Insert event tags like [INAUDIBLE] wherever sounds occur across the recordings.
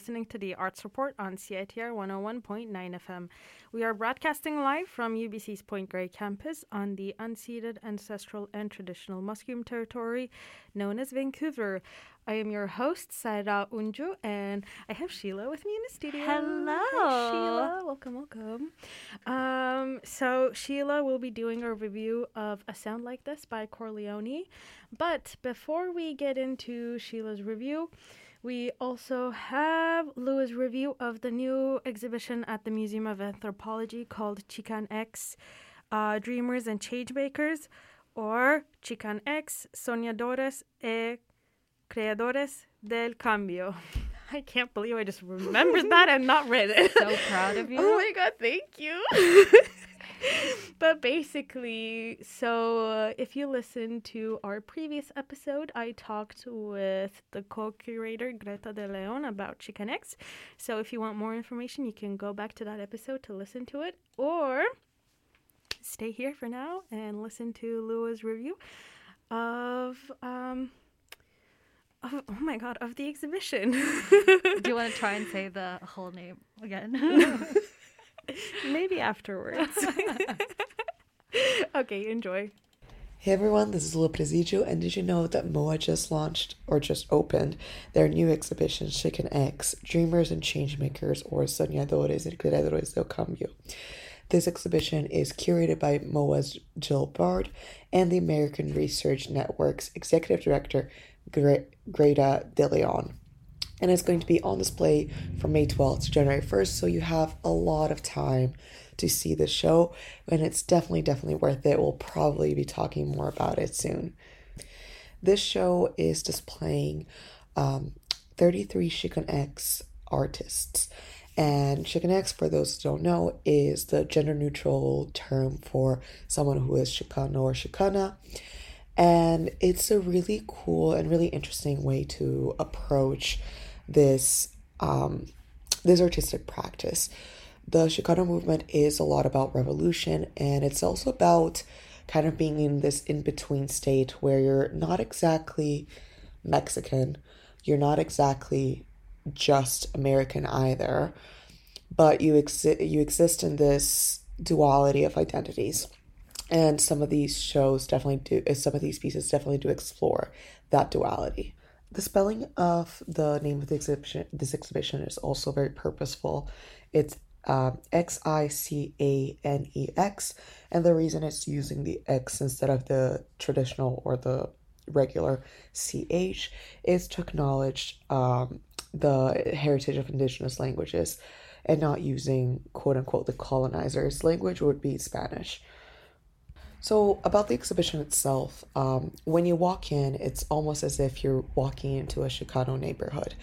listening to the Arts Report on CITR 101.9 FM. We are broadcasting live from UBC's Point Grey campus on the unceded ancestral and traditional Musqueam territory known as Vancouver. I am your host, Saira Unju, and I have Sheila with me in the studio. Hello. Hi, Sheila. Welcome, welcome. Um, so, Sheila will be doing a review of A Sound Like This by Chor Leoni. But before we get into Sheila's review, we also have Louis' review of the new exhibition at the Museum of Anthropology called Xicanx uh, Dreamers and Changemakers, or Xicanx Soñadores e Creadores del Cambio. [LAUGHS] I can't believe I just remembered that and not read it. So proud of [LAUGHS] you. Oh my god, thank you. [LAUGHS] [LAUGHS] but basically, so uh, if you listen to our previous episode, I talked with the co curator Greta de Leon about Xicanx. So if you want more information, you can go back to that episode to listen to it, or stay here for now and listen to Lua's review of. Um, of, oh my god, of the exhibition. Do you want to [LAUGHS] try and say the whole name again? [LAUGHS] Maybe afterwards. [LAUGHS] okay, enjoy. Hey everyone, this is Lula Presidio, and did you know that MOA just launched, or just opened, their new exhibition, Xicanx, Dreamers and Changemakers, or Soñadores y Creadores del Cambio. This exhibition is curated by MOA's Jill Baird and the American Research Network's Executive Director, Gre- Greta De Leon. And it's going to be on display from May 12th to January 1st, so you have a lot of time to see the show, and it's definitely, definitely worth it. We'll probably be talking more about it soon. This show is displaying um, 33 Chicanx artists. And Chicanx, for those who don't know, is the gender neutral term for someone who is Chicano or Chicana. And it's a really cool and really interesting way to approach this um, this artistic practice. The Chicano movement is a lot about revolution, and it's also about kind of being in this in between state where you're not exactly Mexican, you're not exactly just American either, but you exist you exist in this duality of identities. And some of these shows definitely do some of these pieces definitely do explore that duality. The spelling of the name of the exhibition this exhibition is also very purposeful. It's uh, X I C A N E X, and the reason it's using the X instead of the traditional or the regular CH is to acknowledge um, the heritage of indigenous languages and not using quote unquote the colonizers' language would be Spanish. So, about the exhibition itself, um, when you walk in, it's almost as if you're walking into a Chicano neighborhood.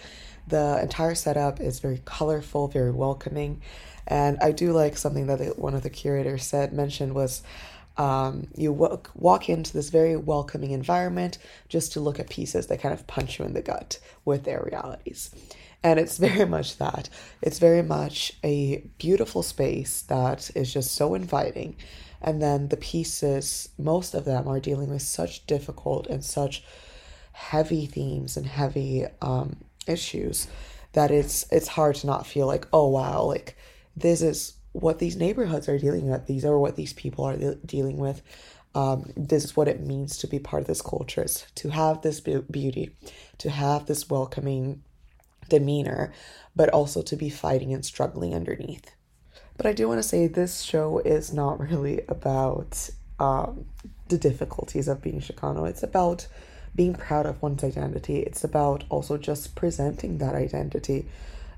The entire setup is very colorful, very welcoming, and I do like something that one of the curators said mentioned was um, you walk, walk into this very welcoming environment just to look at pieces that kind of punch you in the gut with their realities. And it's [LAUGHS] very much that. It's very much a beautiful space that is just so inviting. And then the pieces, most of them are dealing with such difficult and such heavy themes and heavy um, issues that it's it's hard to not feel like, oh wow, like this is what these neighborhoods are dealing with. These are what these people are de- dealing with. Um, this is what it means to be part of this culture, is to have this be- beauty, to have this welcoming demeanor, but also to be fighting and struggling underneath. But I do want to say this show is not [LAUGHS] really about um, the difficulties of being Chicano. It's about being proud of one's identity. It's about also just presenting that identity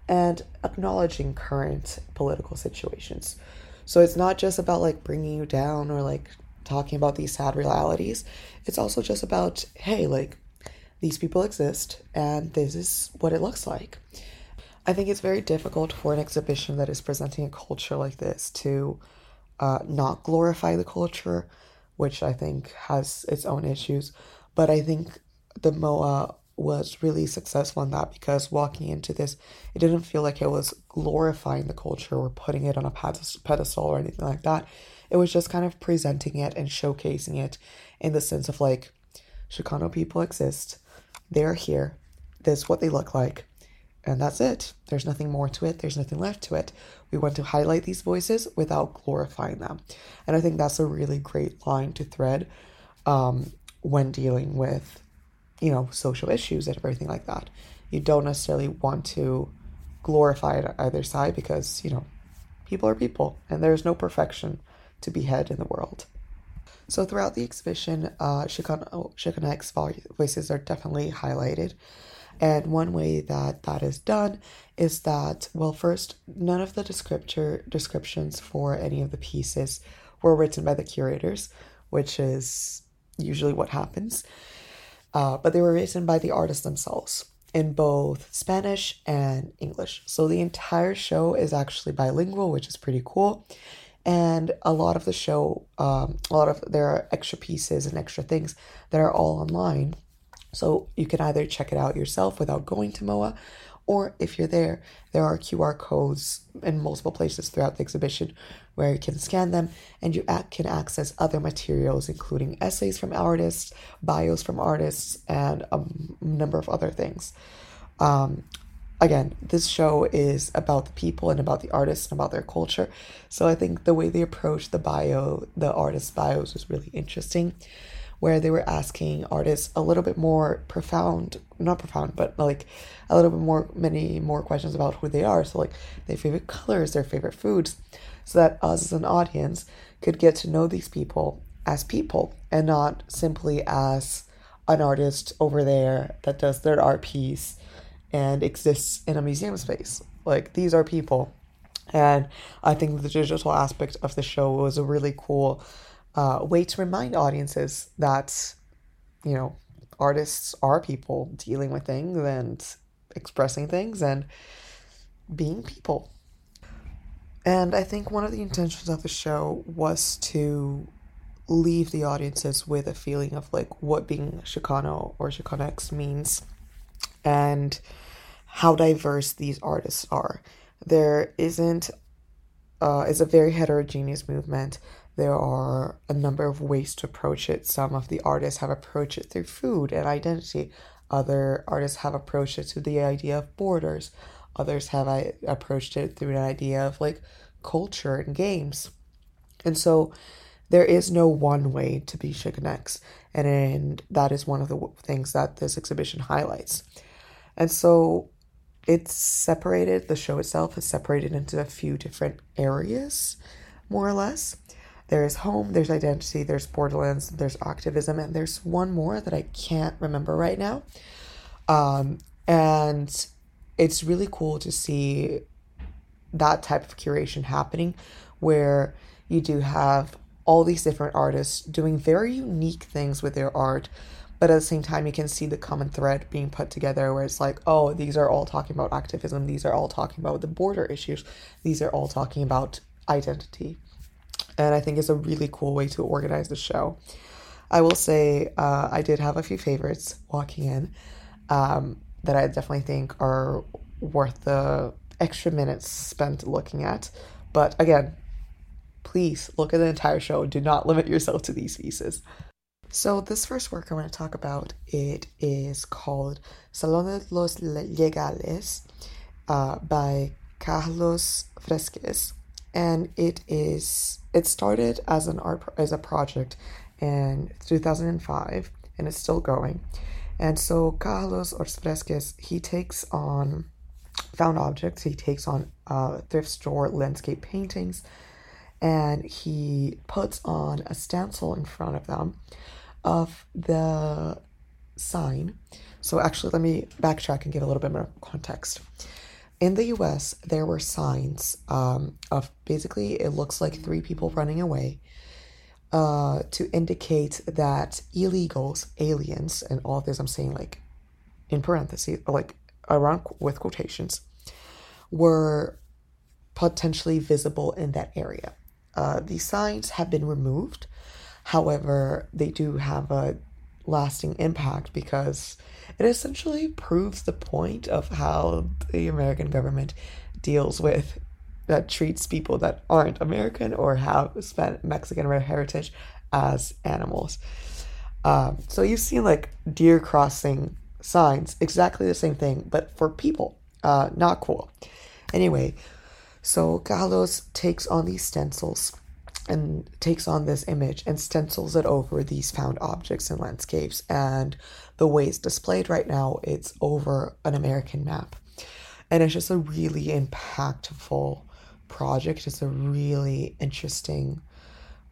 and acknowledging current political situations. So it's not just about like bringing you down or like talking about these sad realities. It's also just about, hey, like these people exist and this is what it looks like. I think it's very difficult for an exhibition that is presenting a culture like this to uh, not glorify the culture, which I think has its own issues. But I think the MOA was really successful in that because walking into this, it didn't feel like it was glorifying the culture or putting it on a pedestal or anything like that. It was just kind of presenting it and showcasing it in the sense of like, Chicano people exist, they're here, this is what they look like. And that's it. There's nothing more to it. There's nothing left to it. We want to highlight these voices without glorifying them. And I think that's a really great line to thread um, when dealing with, you know, social issues and everything like that. You don't necessarily want to glorify either side because, you know, people are people and there's no perfection to be had in the world. So throughout the exhibition, uh, Chicanx voices are definitely highlighted. And one way that that is done is that, well, first, none of the descriptor descriptions for any of the pieces were written by the curators, which is usually what happens. Uh, but they were written by the artists themselves in both Spanish and English. So the entire show is actually bilingual, which is pretty cool. And a lot of the show, um, a lot of there are extra pieces and extra things that are all online so you can either check it out yourself without going to MOA, or if you're there, there are QR codes in multiple places throughout the exhibition where you can scan them and you can access other materials, including essays from artists, bios from artists, and a number of other things. Um, again, this show is about the people and about the artists and about their culture. So I think the way they approach the bio, the artist bios, was really interesting where they were asking artists a little bit more profound, not profound, but like a little bit more, many more questions about who they are. So, like their favorite colors, their favorite foods, so that us as an audience could get to know these people as people and not simply as an artist over there that does their art piece and exists in a museum space. Like these are people. And I think the digital aspect of the show was a really cool uh, way to remind audiences that, you know, artists are people dealing with things and expressing things and being people. And I think one of the intentions of the show was to leave the audiences with a feeling of like what being Chicano or Chicanx means and how diverse these artists are. There isn't, uh, it's a very heterogeneous movement there are a number of ways to approach it. Some of the artists have approached it through food and identity. Other artists have approached it through the idea of borders. Others have I approached it through an idea of like culture and games. And so there is no one way to be Chicanx. And, and that is one of the things that this exhibition highlights. And so it's separated, the show itself is separated into a few different areas, more or less. There's home, there's identity, there's borderlands, there's activism, and there's one more that I can't remember right now. Um, and it's really cool to see that type of curation happening where you do have all these different artists doing very unique things with their art but at the same time you can see the common thread being put together where it's like oh these are all talking about activism these are all talking about the border issues these are all talking about identity and I think it's a really cool way to organize the show. I will say uh, I did have a few favorites walking in um, that I definitely think are worth the extra minutes spent looking at. But again, please look at the entire show. Do not limit yourself to these pieces. So this first work I want to talk about it is called Salón de los Legales uh, by Carlos Frésquez and it is it started as an art as a project in 2005 and it's still going. And so carlos Frésquez he takes on found objects. He takes on uh, thrift store landscape paintings and he puts on a stencil in front of them of the sign. So actually let me backtrack and give a little bit more context in the US, there were signs um, of basically it looks like three people running away uh, to indicate that illegals, aliens, and all of this I'm saying like in parentheses, like around with quotations, were potentially visible in that area. Uh, these signs have been removed. However, they do have a lasting impact because it essentially proves the point of how the American government deals with that treats people that aren't American or have spent Mexican heritage as animals. Um, so you've seen like deer crossing signs, exactly the same thing, but for people. Uh, not cool. Anyway, so Carlos takes on these stencils and takes on this image and stencils it over these found objects and landscapes. And the way it's displayed right now, it's over an American map. And it's just a really impactful project. It's a really interesting,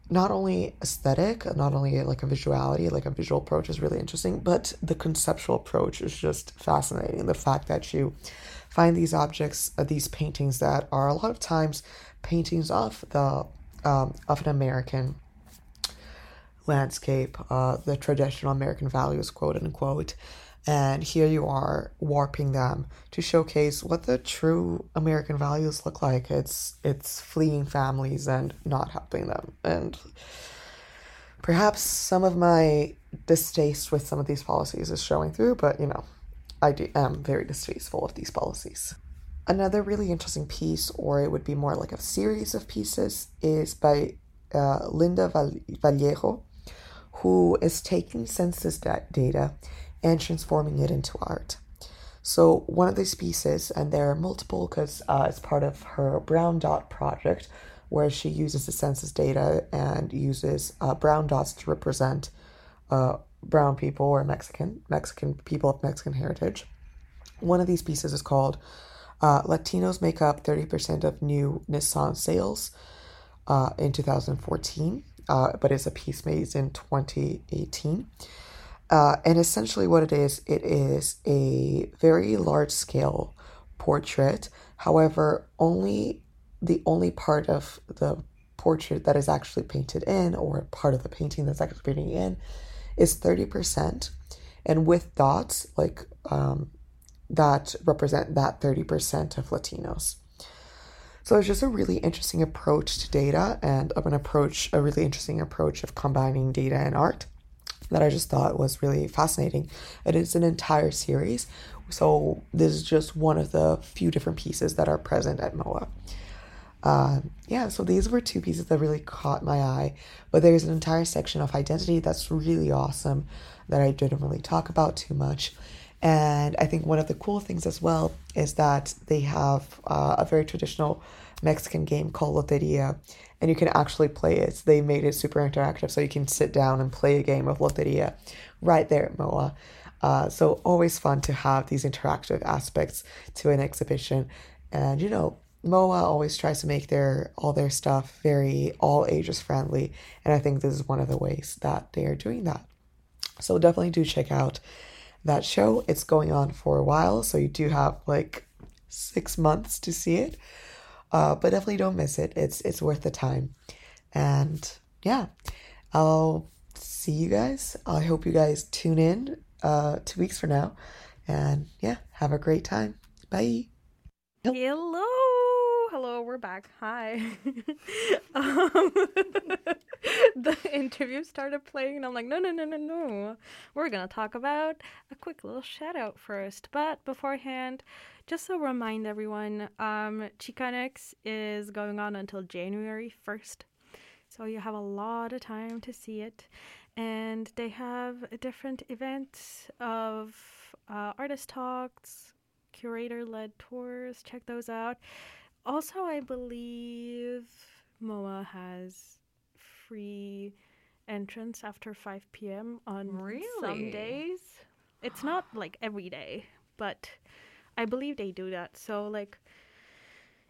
not only aesthetic, not only like a visuality, like a visual approach is really interesting, but the conceptual approach is just fascinating. The fact that you find these objects, uh, these paintings that are a lot of times paintings of the um, of an American landscape, uh, the traditional American values, quote unquote. And here you are warping them to showcase what the true American values look like. It's it's fleeing families and not helping them. And perhaps some of my distaste with some of these policies is showing through, but you know, I am very distasteful of these policies. Another really interesting piece, or it would be more like a series of pieces, is by uh, Linda Vallejo, who is taking census data and transforming it into art. So, one of these pieces, and there are multiple because uh, it's part of her Brown Dot project, where she uses the census data and uses uh, brown dots to represent uh, brown people or Mexican, Mexican people of Mexican heritage. One of these pieces is called uh, Latinos Make Up 30% of New Nissan Sales uh, in 2014, uh, but it's a piece made in 2018. Uh, and essentially, what it is, it is a very large scale portrait. However, only the only part of the portrait that is actually painted in, or part of the painting that's actually painted in, is 30%. And with dots, like um, that represent that 30% of Latinos. So it's just a really interesting approach to data and an approach, a really interesting approach of combining data and art that I just thought was really fascinating. It is an entire series, so this is just one of the few different pieces that are present at MOA. Uh, yeah, so these were two pieces that really caught my eye, but there's an entire section of identity that's really awesome that I didn't really talk about too much. And I think one of the cool things as well is that they have uh, a very traditional Mexican game called Loteria, and you can actually play it. They made it super interactive, so you can sit down and play a game of Loteria right there at MOA. Uh, so always fun to have these interactive aspects to an exhibition, and you know MOA always tries to make their all their stuff very all ages friendly, and I think this is one of the ways that they are doing that. So definitely do check out that show. It's going on for a while, so you do have like six months to see it. Uh, but definitely don't miss it. It's it's worth the time. And yeah, I'll see you guys. I hope you guys tune in uh, two weeks from now. And yeah, have a great time. Bye. Hello. Hello, we're back. Hi. [LAUGHS] um, [LAUGHS] the interview started playing, and I'm like, no, no, no, no, no. We're going to talk about a quick little shout out first. But beforehand, just to remind everyone, um, Chicanx is going on until January 1st. So you have a lot of time to see it. And they have different events of uh, artist talks, curator led tours. Check those out. Also, I believe MOA has free entrance after 5 p.m. on Really? some days. It's not like every day, but I believe they do that. So like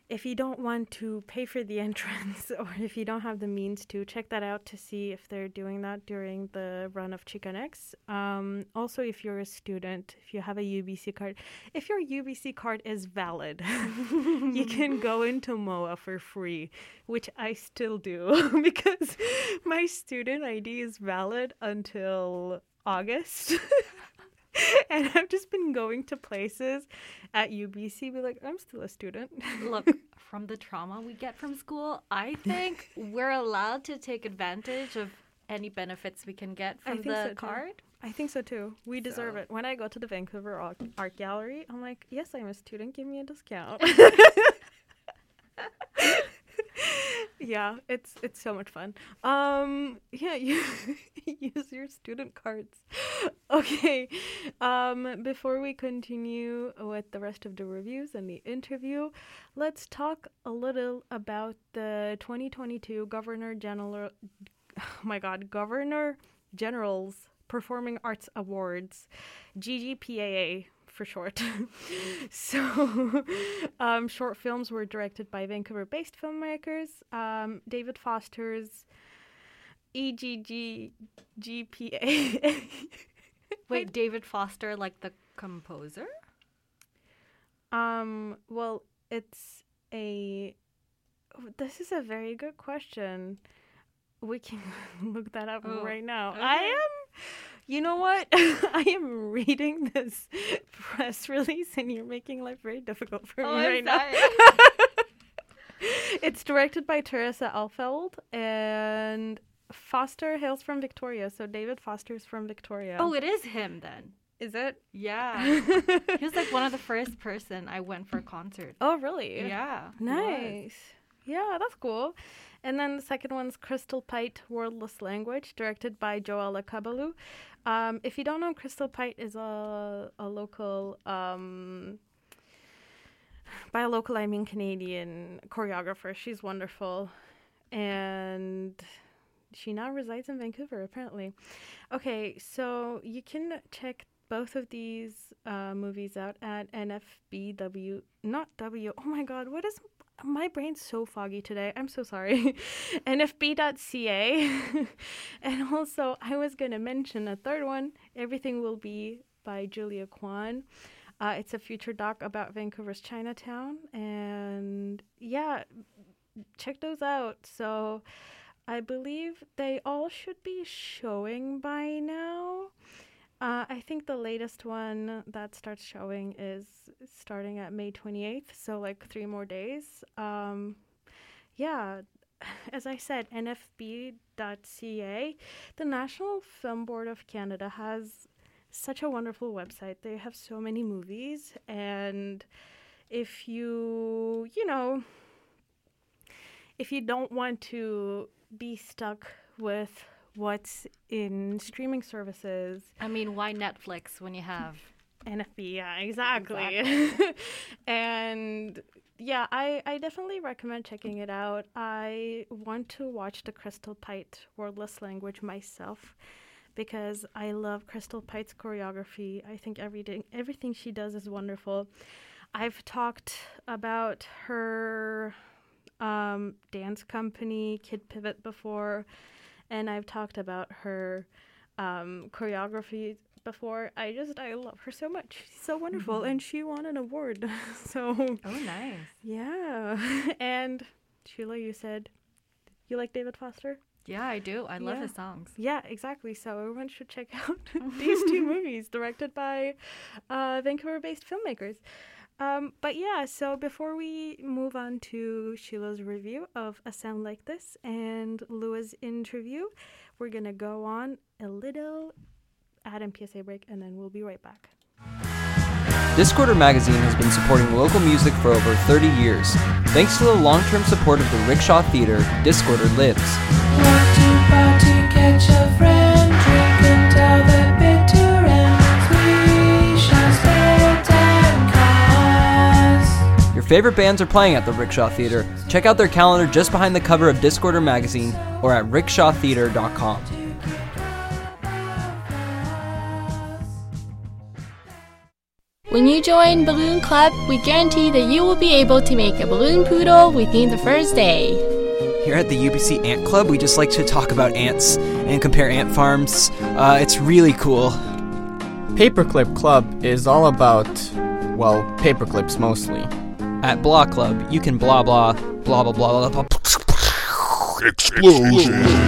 if you don't want to pay for the [LAUGHS] entrance or if you don't have the means to check that out to see if they're doing that during the run of Chicanx. Um, also, if you're a student, if you have a UBC card, if your UBC card is valid, [LAUGHS] you can go [LAUGHS] into MOA for free, which I still do because my student ID is valid until August. [LAUGHS] and I've just been going to places at UBC, be like, I'm still a student. [LAUGHS] Look, from the trauma we get from school, I think we're allowed to take advantage of any benefits we can get from the so, too. card. I think so too. We deserve So- it. When I go to the Vancouver Art Gallery, I'm like, yes, I'm a student. Give me a discount. [LAUGHS] yeah, it's it's so much fun. Um, yeah, [LAUGHS] you use your student cards. Okay. Um, before we continue with the rest of the reviews and the interview, let's talk a little about the 2022 Governor General. Oh my God, Governor General's Performing Arts Awards, GGPAA for short. [LAUGHS] so, um, short films were directed by Vancouver based filmmakers. Um, David Foster's EGG GPA. [LAUGHS] Wait, David Foster, like the composer? Um, well, it's a. This is a very good question. We can [LAUGHS] look that up Oh, right now. okay. I am. You know what? [LAUGHS] I am reading this [LAUGHS] press release, and you're making life very difficult for Oh, me I'm right now. [LAUGHS] it's directed by Teresa Alfeld, and Foster hails from Victoria. So David Foster's from Victoria. oh, it is him then. is it? Yeah. he was like one of the first person I went for a concert. oh, really? Yeah. Nice. Yeah, that's cool. And then the second one's Crystal Pite Wordless Language, directed by Joella Cabalu. Um, if you don't know, Crystal Pite is a, a local, um, by local, I mean Canadian choreographer. She's wonderful. And she now resides in Vancouver, apparently. Okay, so you can check both of these uh, movies out at NFBW, not W. Oh my God, what is my brain's so foggy today. I'm so sorry. [LAUGHS] NFB.ca. [LAUGHS] and also, I was going to mention a third one. Everything Will Be by Julia Kwan. Uh, it's a future doc about Vancouver's Chinatown. And yeah, check those out. So I believe they all should be showing by now. Uh, I think the latest one that starts showing is starting at May 28th, so like three more days. Um, yeah, [LAUGHS] as I said, NFB.ca, the National Film Board of Canada has such a wonderful website. They have so many movies, and if you, you know, if you don't want to be stuck with what's in streaming services, I mean, why Netflix when you have [LAUGHS] NFB, yeah, exactly. [LAUGHS] and yeah, I, I definitely recommend checking it out. I want to watch the Crystal Pite Wordless Language myself because I love Crystal Pite's choreography. I think everything everything she does is wonderful. I've talked about her um, dance company, Kid Pivot, before, and I've talked about her um, choreography before. I just I love her so much. She's so wonderful, and she won an award. [LAUGHS] so Oh, nice. yeah, [LAUGHS] and Sheila, you said you like David Foster. Yeah, I do. I love Yeah. his songs. Yeah, exactly. So everyone should check out [LAUGHS] these two movies directed by uh, Vancouver-based filmmakers. Um, but yeah, so before we move on to Sheila's review of A Sound Like This and Lua's interview, we're gonna go on a little ad and PSA break, and then we'll be right back. Discorder Magazine has been supporting local music for over 30 years. Thanks to the long term support of the Rickshaw Theater, Discorder lives. Favorite bands are playing at the Rickshaw Theater. Check out their calendar just behind the cover of Discorder Magazine or at rickshawtheater.com. When you join Balloon Club, we guarantee that you will be able to make a balloon poodle within the first day. Here at the UBC Ant Club, we just like to talk about ants and compare ant farms. Uh, it's really cool. Paperclip Club is all about, well, paperclips mostly. At Blah Club, you can blah blah blah blah blah blah. blah.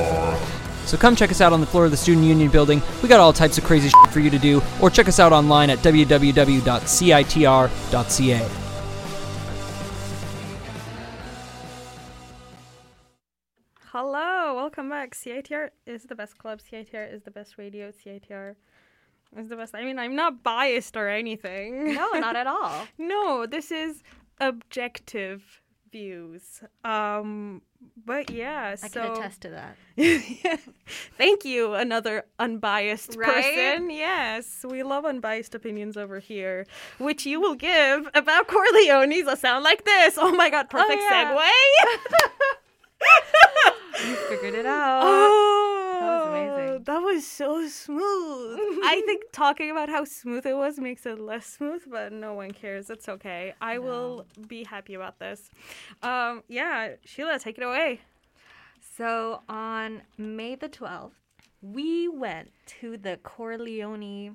So come check us out on the floor of the Student Union building. We got all types of crazy shit for you to do, or check us out online at www.citr.ca. Hello, welcome back. CITR is the best club. CITR is the best radio. CITR is the best. I mean, I'm not biased or anything. [LAUGHS] No, not at all. [LAUGHS] no, this is objective views. Um, but yeah, I so can attest to that. [LAUGHS] Thank you, another unbiased Right? person. Yes, we love unbiased opinions over here, which you will give about Chor Leoni's a sound like this. Oh my god, perfect oh, yeah. segue. [LAUGHS] You figured it out. [LAUGHS] Oh. That was so smooth. I [LAUGHS] think talking about how smooth it was makes it less smooth, but no one cares. It's okay. I will be happy about this. Um, yeah, Sheila, take it away. So on May the 12th, we went to the Chor Leoni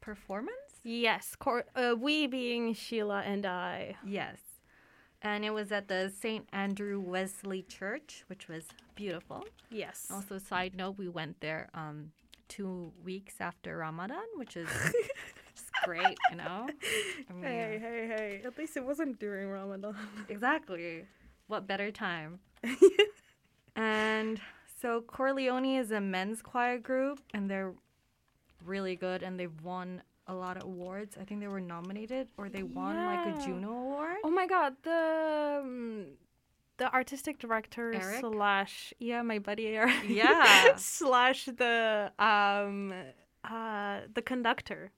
performance. Yes, Cor- uh, we being Sheila and I. Yes. And it was at the St. Andrew Wesley Church, which was beautiful. Yes. Also, side note, we went there um, two weeks after Ramadan, which is [LAUGHS] just great, you know? I mean, Hey, hey, hey. At least it wasn't during Ramadan. [LAUGHS] Exactly. What better time? [LAUGHS] and so Chor Leoni is a men's choir group, and they're really good, and they've won a lot of awards. I think they were nominated, or they won like a Juno Award. Oh my god, the um, the artistic director Eric? slash yeah, my buddy Eric. [LAUGHS] Yeah. slash the um uh the conductor.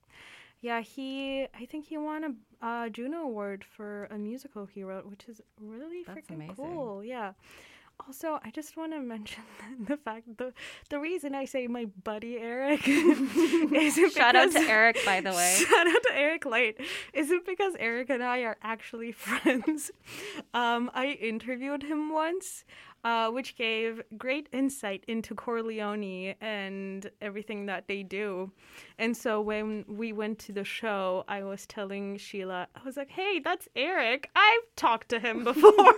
Yeah, he I think he won a uh, Juno Award for a musical he wrote, which is really freaking cool. Yeah. Also, I just want to mention [LAUGHS] the fact the the reason I say my buddy Eric [LAUGHS] is Shout out to Eric, by the way. [LAUGHS] Shout out to Erick Lichte. Isn't because Eric and I are actually friends. Um, I interviewed him once, uh, which gave great insight into Chor Leoni and everything that they do. And so when we went to the show, I was telling Sheila, I was like, hey, that's Eric. I've talked to him before.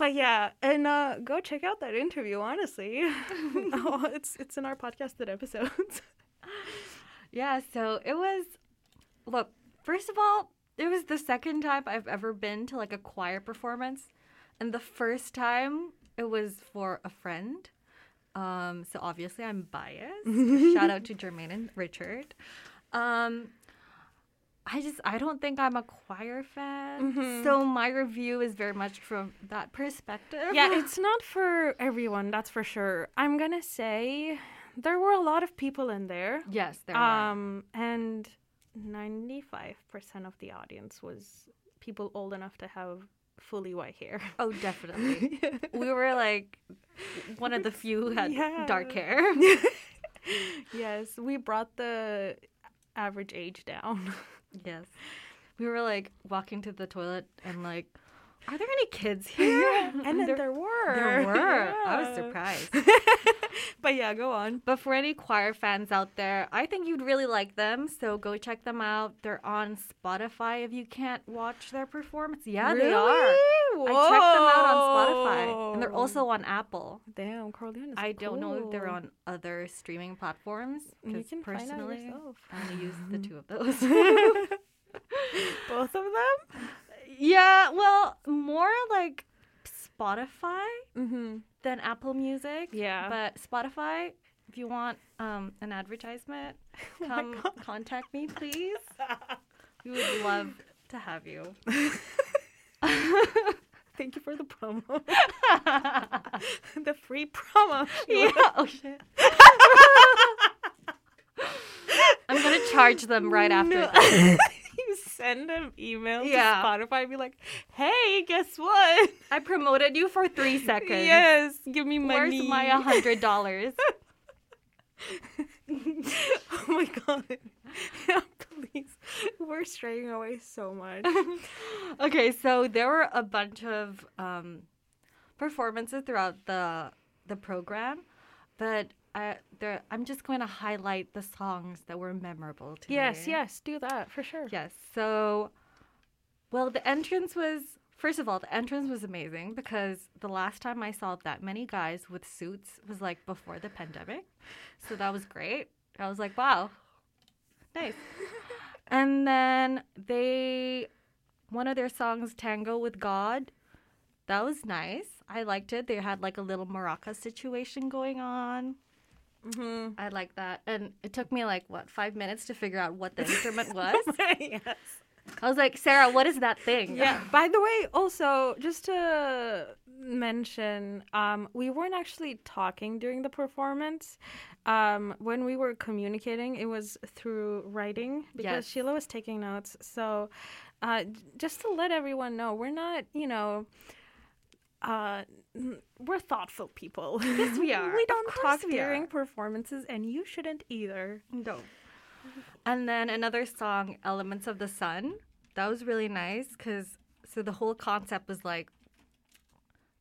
But yeah, and uh, go check out that interview. Honestly, [LAUGHS] [LAUGHS] oh, it's it's in our podcasted episodes. [LAUGHS] Yeah, so it was. Look, first of all, it was the second time I've ever been to like a choir performance, and the first time it was for a friend. Um, so obviously I'm biased. Shout out to Jermaine and Richard. Um, I just I don't think I'm a choir fan, so my review is very much from that perspective. yeah, [LAUGHS] it's not for everyone. That's for sure. I'm gonna say there were a lot of people in there. yes, there were. Um, and ninety-five percent of the audience was people old enough to have fully white hair. Oh, definitely. [LAUGHS] we were like one of the few who had Yeah. dark hair. [LAUGHS] yes, we brought the average age down. Yes. We were like walking to the toilet and like, are there any kids [LAUGHS] here? [LAUGHS] and then there, were. there were. I was surprised. [LAUGHS] but yeah, go on. But for any choir fans out there, I think you'd really like them. So go check them out. They're on Spotify if you can't watch their performance. Yeah, they are. I checked them out on Spotify. And they're also on Apple. Damn, Chor Leoni I don't know if they're on other streaming platforms. You can find out personally, yourself. I only use the two of those. Both of them? Yeah, well, more like Spotify Mm-hmm. than Apple Music. Yeah. But Spotify, if you want um, an advertisement, [LAUGHS] Oh come contact me, please. [LAUGHS] we would love to have you. [LAUGHS] Thank you for the promo. the free promo. yeah. Oh shit. I'm gonna charge them right after. No. Send them emails Yeah. to Spotify and be like, hey, guess what? I promoted you for three [LAUGHS] seconds. Yes, give me money. Where's my a hundred dollars? [LAUGHS] oh my god. [LAUGHS] Please. We're straying away so much. okay, so there were a bunch of um, performances throughout the the program, but There, I'm just going to highlight the songs that were memorable to yes, me. yes, do that for sure. yes. So, well, the entrance was First of all, the entrance was amazing because the last time I saw that many guys with suits was like before the pandemic. So that was great. I was like, wow, nice. [LAUGHS] and then they, one of their songs, Tango with God, that was nice. I liked it. They had like a little maraca situation going on. Mm-hmm. I like that. And it took me like, what, five minutes to figure out what the instrument [LAUGHS] was? yes. I was like, Sarah, what is that thing? Yeah. By the way, also just to mention, um, we weren't actually talking during the performance. Um, when we were communicating, it was through writing because Yes. Sheila was taking notes. So, uh, just to let everyone know, we're not, you know. Uh, we're thoughtful people. Yes, we [LAUGHS] are. we don't talk we during are. performances, and you shouldn't either. No. And then another song, Elements of the Sun. That was really nice because so the whole concept was like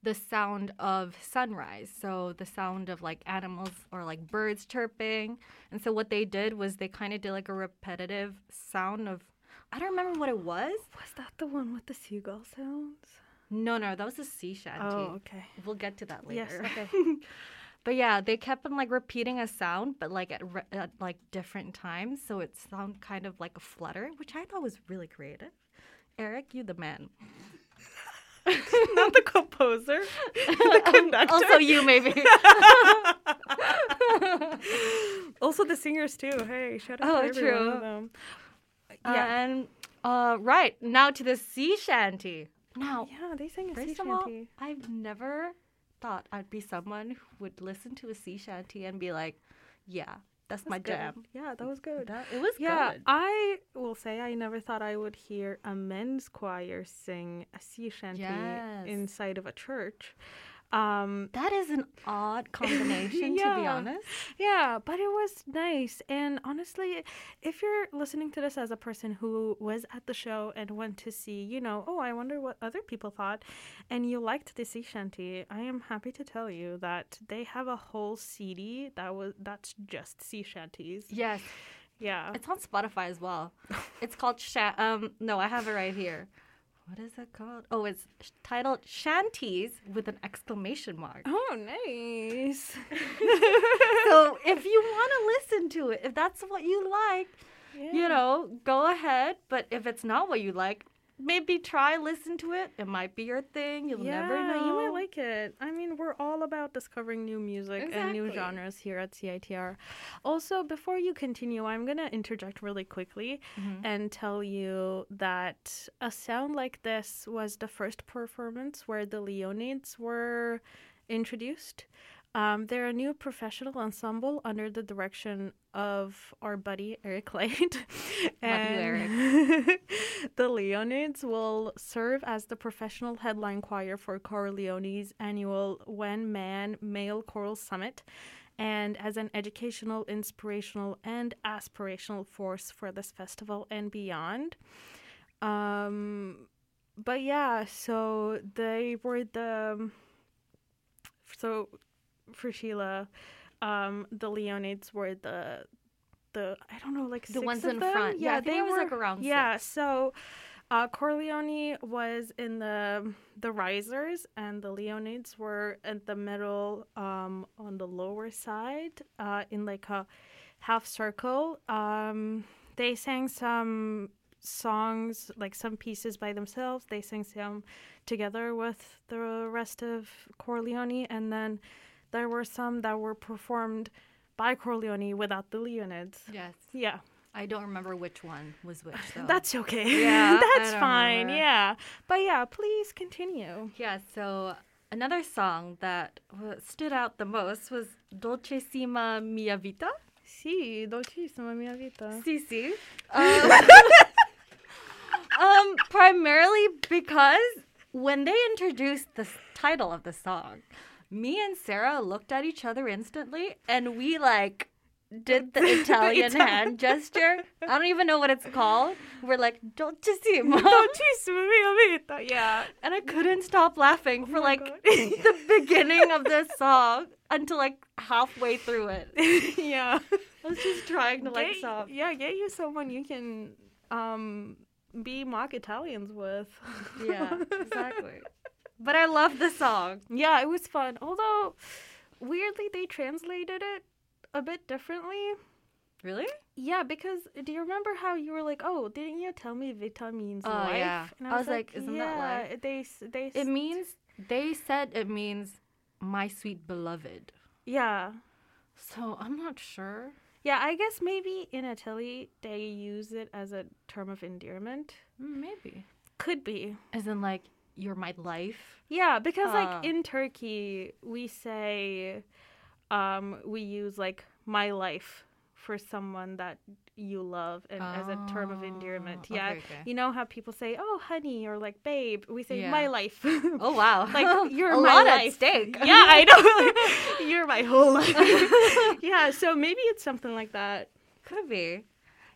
the sound of sunrise. So the sound of like animals or like birds chirping. And so what they did was they kind of did like a repetitive sound of I don't remember what it was. Was that the one with the seagull sounds? No, no, that was a sea shanty. Oh, okay. We'll get to that later. Yes. Okay. [LAUGHS] [LAUGHS] But yeah, they kept on like repeating a sound, but like at, re- at like different times, so it sounded kind of like a flutter, which I thought was really creative. Eric, you the man. [LAUGHS] Not the composer, the conductor. Also, you maybe. also the singers too. Hey, shout out Oh, to every one true. of them. Yeah, And uh, right now to the sea shanty. Now, oh, yeah, they sang a sea of all, shanty. I've never thought I'd be someone who would listen to a sea shanty and be like, "Yeah, that's my Good. jam." Yeah, that was good. That, it was yeah, good. I will say I never thought I would hear a men's choir sing a sea shanty Yes. inside of a church. Um, That is an odd [LAUGHS] combination, to be honest. Yeah, but it was nice. And honestly, if you're listening to this as a person who was at the show and went to see, you know, oh, I wonder what other people thought, and you liked the sea shanty, I am happy to tell you that they have a whole CD that was that's just sea shanties. Yes, Yeah. it's on Spotify as well. It's called Sha- um no, I have it right here. What is it called? Oh, it's titled Shanties with an exclamation mark. Oh, nice. [LAUGHS] [LAUGHS] so if you want to listen to it, if that's what you like, you know, go ahead. But if it's not what you like, maybe try listen to it. It might be your thing. You'll yeah, never know. you might like it. I mean, we're all about discovering new music and new genres here at CITR. Also, before you continue, I'm going to interject really quickly Mm-hmm. and tell you that a sound like this was the first performance where the Leonids were introduced. Um, they're a new professional ensemble under the direction of our buddy Erick Lichte. [LAUGHS] Love you, Eric. [LAUGHS] the Leonids will serve as the professional headline choir for Chor Leoni's annual When Man Male Choral Summit and as an educational, inspirational, and aspirational force for this festival and beyond. Um, but yeah, so they were the. So for Sheila, um, the Leonids were the the I don't know like The six ones of in them? front. Yeah, think they were like, around Yeah, six. so uh, Chor Leoni was in the the risers, and the Leonids were at the middle, um, on the lower side, uh, in like a half circle. Um, they sang some songs, like some pieces by themselves. They sang some together with the rest of Chor Leoni, and then there were some that were performed by Chor Leoni without the Leonids. Yes. Yeah, I don't remember which one was which [LAUGHS] though. that's okay. Yeah, [LAUGHS] that's fine. remember. Yeah, but yeah, please continue. Yeah, so another song that stood out the most was Dolcissima Mia Vita. Sì, dolcissima mia vita. Si, si. Um, [LAUGHS] um, primarily because when they introduced the title of the song, me and Sarah looked at each other instantly and we like did [LAUGHS] the Italian Italian. hand gesture. I don't even know what it's called. We're like, [LAUGHS] mia vita. Yeah. And I couldn't stop laughing for my like [LAUGHS] the beginning of this song until like halfway through it. yeah. I was just trying to like Get- stop. Yeah, get you someone you can um be mock Italians with. Yeah, exactly. But I love the song. yeah, it was fun. Although weirdly they translated it a bit differently. Really? Yeah, because do you remember how you were like, "Oh, didn't you tell me Vita means Oh, life?" yeah. I was like, "Isn't that yeah, life?" They they It s- means they said it means my sweet beloved. yeah. So I'm not sure. Yeah, I guess maybe in Italy they use it as a term of endearment. Mm, Maybe. Could be. As in like you're my life. Yeah, because Ah. like in Turkey we say um we use like my life for someone that you love and as a term of endearment. Oh, Yeah. okay, okay. You know how people say, "Oh, honey," or like "babe." We say Yeah. my life. Oh [LAUGHS] wow. like [LAUGHS] you're a my lot life. at stake. [LAUGHS] Yeah, I know. you're my whole life. yeah, so maybe it's something like that. Could be.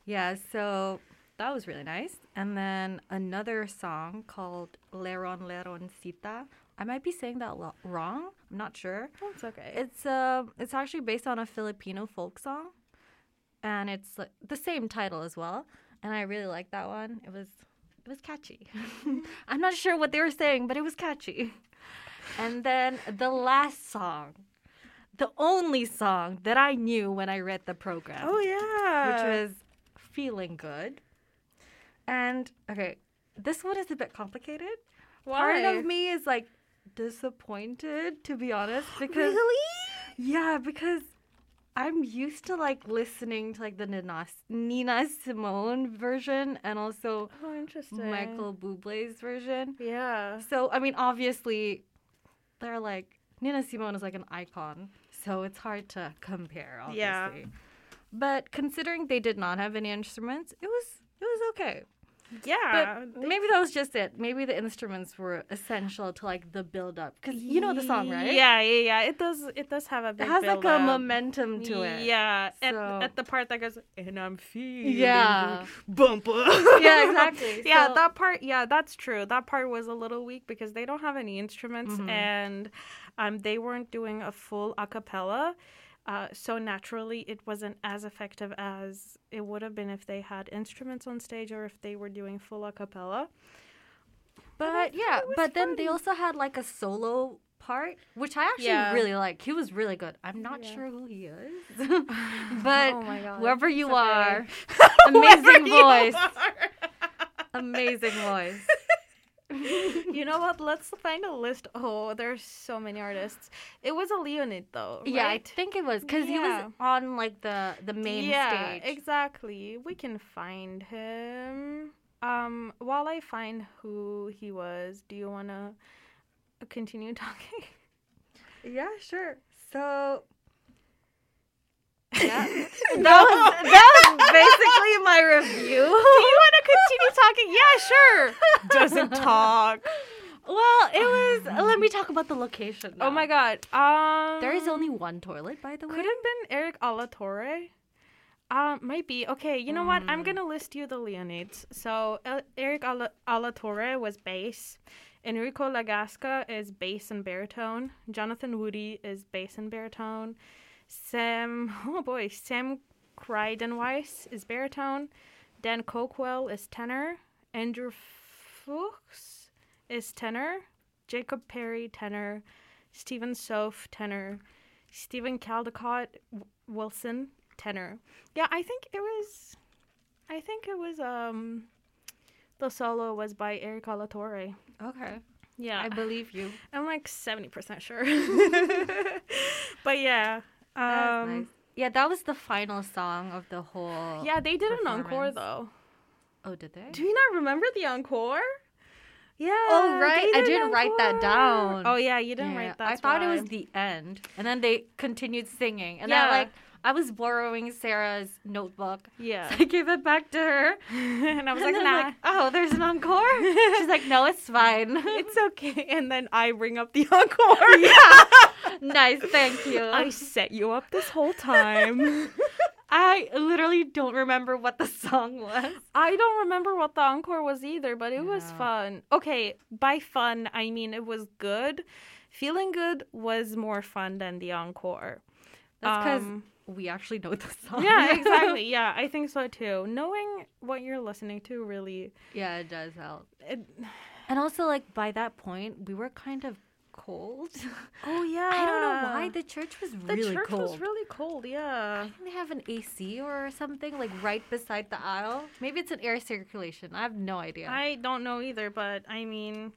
Yeah, so that was really nice. And then another song called Leron Leroncita. I might be saying that lo- wrong. I'm not sure. That's okay. It's uh, it's actually based on a Filipino folk song, and it's like, the same title as well. And I really like that one. It was it was catchy. [LAUGHS] I'm not sure what they were saying, but it was catchy. And then the last song, the only song that I knew when I read the program oh yeah. which was feeling good. And okay, this one is a bit complicated. Why? Part of me is like disappointed, to be honest, [GASPS] because really? yeah, because I'm used to like listening to like the Nina, Nina Simone version and also Oh, interesting. Michael Bublé's version. Yeah. So I mean, obviously, they're like Nina Simone is like an icon, so it's hard to compare. Obviously. Yeah. But considering they did not have any instruments, it was it was okay. Yeah. But maybe that was just it. Maybe the instruments were essential to like the build up because you know the song, right? Yeah, yeah, yeah. It does. It does have a It big. has like a momentum to it. Yeah, So- at, at the part that goes, and I'm feeling Yeah. bumper. [LAUGHS] Yeah, exactly. [LAUGHS] yeah, So- that part. Yeah, that's true. That part was a little weak because they don't have any instruments Mm-hmm. and um, they weren't doing a full a cappella. Uh, so naturally, it wasn't as effective as it would have been if they had instruments on stage or if they were doing full a cappella. But yeah, but then they also had like a solo part, which I actually Yeah. really like. He was really good. I'm not Yeah. sure who he is, [LAUGHS] [LAUGHS] but Oh whoever you okay. are, [LAUGHS] Whoever amazing voice, amazing voice. [LAUGHS] you know what? Let's find a list. Oh, there's so many artists. It was a Leonid though. Yeah, I think it was because he was on like the the main yeah, stage. exactly. We can find him. Um, while I find who he was, do you want to continue [LAUGHS] talking? Yeah, sure. So. Yeah, [LAUGHS] that was that was [LAUGHS] basically my review. do you want to continue talking? Yeah, sure. Doesn't talk. Well, it was. Let me talk about the location. Oh my god. Um, There is only one toilet, by the way. Could have been Eric Alatorre. Um, might be. Okay, you know what? I'm gonna list you the Leonids. So El- Eric Ala- Alatorre was bass. Enrico Lagasca is bass and baritone. Jonathan Woody is bass and baritone. Sam, [LAUGHS] oh boy, Sam Kreidenweiss is baritone. Dan Coakwell is tenor. Andrew Fuchs is tenor. Jacob Perry, tenor. Stephen Soph, tenor. Stephen Caldecott W- Wilson, tenor. Yeah, I think it was. I think it was. Um, the solo was by Eric Alatorre. Okay, Yeah, I believe you. I'm like seventy percent sure. [LAUGHS] [LAUGHS] but yeah, um, nice. Yeah, that was the final song of the whole. yeah, they did an encore though. Oh, did they? Do you not remember the encore? Yeah. Oh, right. I did didn't write that down. Oh yeah, you didn't Yeah, write that. I thought it was the end, and then they continued singing, and I Yeah. like I was borrowing Sarah's notebook. Yeah. So I gave it back to her. [LAUGHS] and I was and like, nah. I'm oh, there's an encore. [LAUGHS] She's like, no, it's fine. it's okay. And then I bring up the [LAUGHS] encore. Nice, thank you. [LAUGHS] I set you up this whole time. [LAUGHS] I literally don't remember what the song was. I don't remember what the encore was either, but it was fun. Okay, by fun, I mean it was good. Feeling good was more fun than the encore. That's because Um, we actually know the song. yeah, [LAUGHS] exactly. Yeah, I think so too. Knowing what you're listening to really yeah, it does help. it, And also, like by that point, we were kind of cold. [LAUGHS] Oh yeah. I don't know why the church was the really church cold. was really cold, yeah. Didn't they have an AC or something like right beside the aisle? Maybe it's an air circulation. I have no idea. I don't know either, but I mean,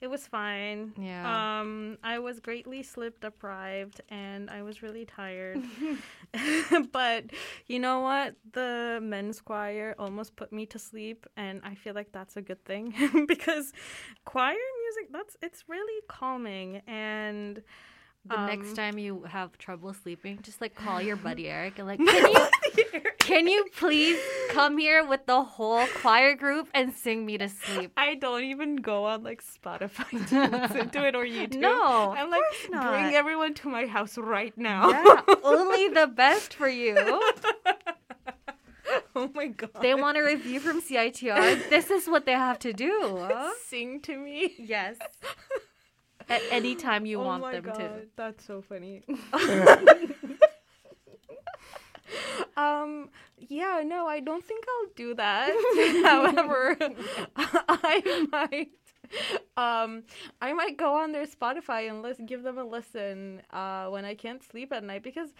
it was fine. Yeah. Um, I was greatly sleep deprived and I was really tired. [LAUGHS] [LAUGHS] but you know what? The men's choir almost put me to sleep, and I feel like that's a good thing [LAUGHS] because choir music that's it's really calming and. the um, next time you have trouble sleeping, just like call your buddy Eric and like, can you, [LAUGHS] can you please come here with the whole choir group and sing me to sleep? I don't even go on like Spotify to listen to it or [LAUGHS] YouTube. No, I'm of like, course not. bring everyone to my house right now. Yeah, only the [LAUGHS] best for you. oh my god. They want a review from CITR. This is what they have to do. sing to me. Yes. At any time you oh want my them god, to. that's so funny. [LAUGHS] um, yeah, no, I don't think I'll do that. [LAUGHS] However, [LAUGHS] I might. Um, I might go on their Spotify and listen, give them a listen uh, when I can't sleep at night because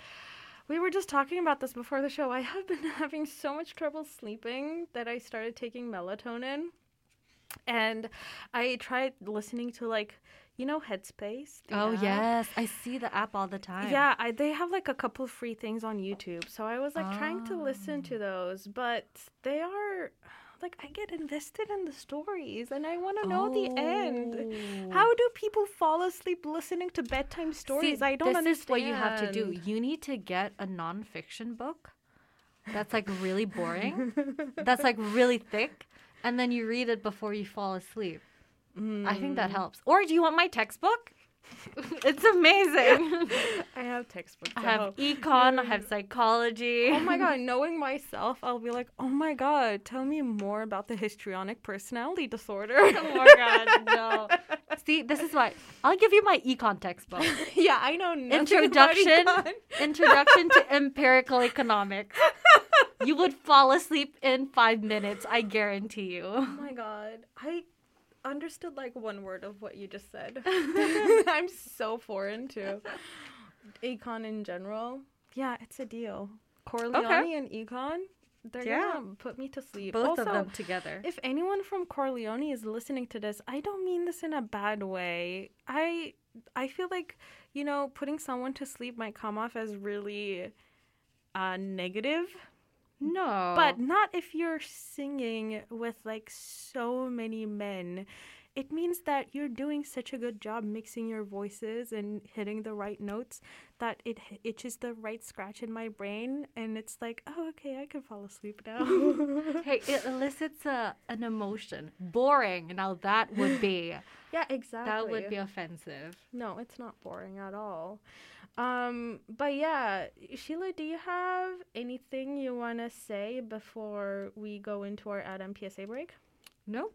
we were just talking about this before the show. I have been having so much trouble sleeping that I started taking melatonin, and I tried listening to like you know Headspace. Oh app? yes, I see the app all the time. Yeah, I, they have like a couple of free things on YouTube. So I was like trying to listen to oh. those, but they are like I get invested in the stories and I want to know the end. How oh. do people fall asleep listening to bedtime stories? See, I don't this understand. is what you have to do. You need to get a nonfiction book that's like really boring, [LAUGHS] that's like really thick, and then you read it before you fall asleep. I think that hmm. helps. Or do you want my textbook? [LAUGHS] it's amazing. [LAUGHS] I have textbooks. I have econ, I have [LAUGHS] psychology. Oh my god, knowing myself, I'll be like, oh my god, tell me more about the histrionic personality disorder. Oh my god, no. See, this is why I'll give you my econ textbook. yeah, I know Introduction. Introduction to Empirical Economics. You would fall asleep in five minutes, I guarantee you. Oh my god. I understood like one word of what you just said. [LAUGHS] [LAUGHS] I'm so foreign to econ in general. Yeah, it's a deal. Chor Leoni and econ, they're Yeah. gonna put me to sleep. Both also, of them together. If anyone from Chor Leoni is listening to this, I don't mean this in a bad way. I I feel like, you know, putting someone to sleep might come off as really uh negative. No. But not if you're singing with like so many men. It means that you're doing such a good job mixing your voices and hitting the right notes that it itches the right scratch in my brain. And it's like, oh, okay, I can fall asleep now. [LAUGHS] hey, it elicits a, an emotion. Boring. Now that would be [LAUGHS] yeah, exactly. that would be offensive. No, it's not boring at all. Um, but yeah, Sheila, do you have anything you want to say before we go into our Adam PSA break? No.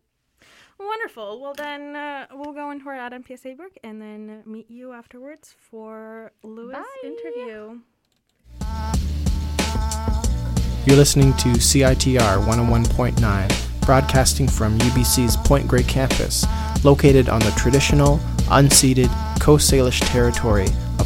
Wonderful. Well, then uh, we'll go into our Adam PSA break and then meet you afterwards for Lua's Bye. interview. You're listening to CITR 101.9, broadcasting from UBC's Point Grey campus, located on the traditional, unceded Coast Salish territory of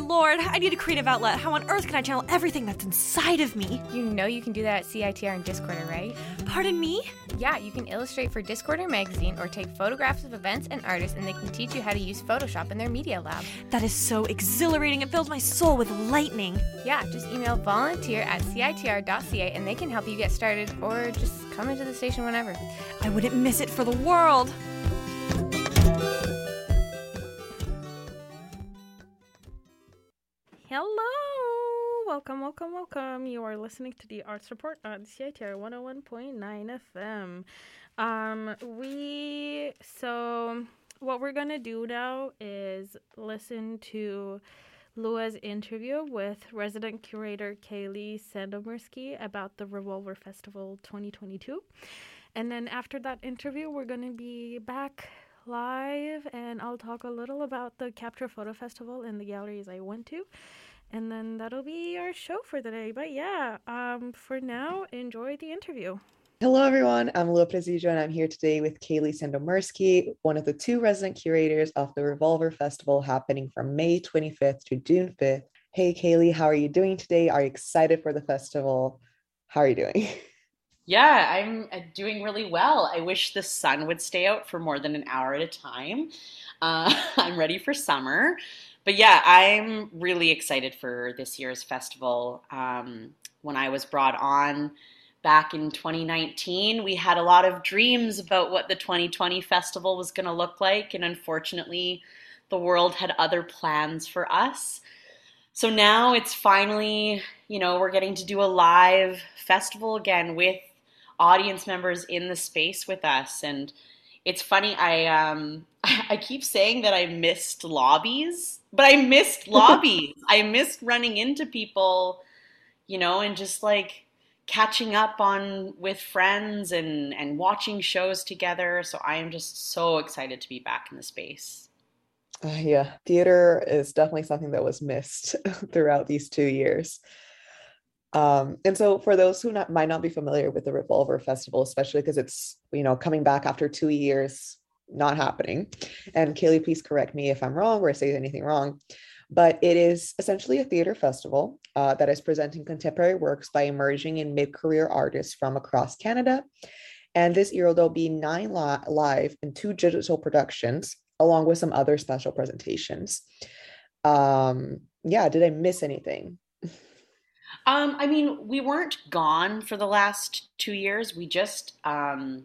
lord, I need a creative outlet. How on earth can I channel everything that's inside of me? You know you can do that at CITR and Discorder, right? Pardon me? Yeah, you can illustrate for Discorder magazine or take photographs of events and artists, and they can teach you how to use Photoshop in their media lab. That is so exhilarating. It fills my soul with lightning. Yeah, just email volunteer at CITR.ca and they can help you get started or just come into the station whenever. I wouldn't miss it for the world. Welcome, welcome, welcome. You are listening to the Arts Report on CITR 101.9 FM. Um, we, so what we're gonna do now is listen to Lua's interview with resident curator Kayleigh Sandomirsky about the Revolver Festival 2022. And then after that interview, we're going to be back live and I'll talk a little about the Capture Photo Festival and the galleries I went to. And then that'll be our show for the day. But yeah, um, for now, enjoy the interview. Hello, everyone. I'm Lua Presidio, and I'm here today with Kayleigh Sandomirsky, one of the two resident curators of the Revolver Festival happening from May 25th to June 5th. Hey, Kayleigh, how are you doing today? Are you excited for the festival? How are you doing? Yeah, I'm uh, doing really well. I wish the sun would stay out for more than an hour at a time. Uh, [LAUGHS] I'm ready for summer. But yeah, I'm really excited for this year's festival. Um, when I was brought on, back in 2019, we had a lot of dreams about what the 2020 festival was going to look like. And unfortunately, the world had other plans for us. So now it's finally, you know, we're getting to do a live festival again with audience members in the space with us. And it's funny, I um [LAUGHS] I keep saying that I missed lobbies, but I missed [LAUGHS] lobbies. I missed running into people, you know, and just like catching up on with friends and and watching shows together. So I am just so excited to be back in the space. Uh, yeah, theater is definitely something that was missed [LAUGHS] throughout these two years. Um, and so, for those who not, might not be familiar with the Revolver Festival, especially because it's you know coming back after two years not happening, and Kayleigh, please correct me if I'm wrong or say anything wrong but it is essentially a theater festival uh, that is presenting contemporary works by emerging and mid-career artists from across Canada. And this year there'll be nine li- live and two digital productions, along with some other special presentations. Um, yeah, did I miss anything? Um, I mean, we weren't gone for the last two years. We just um,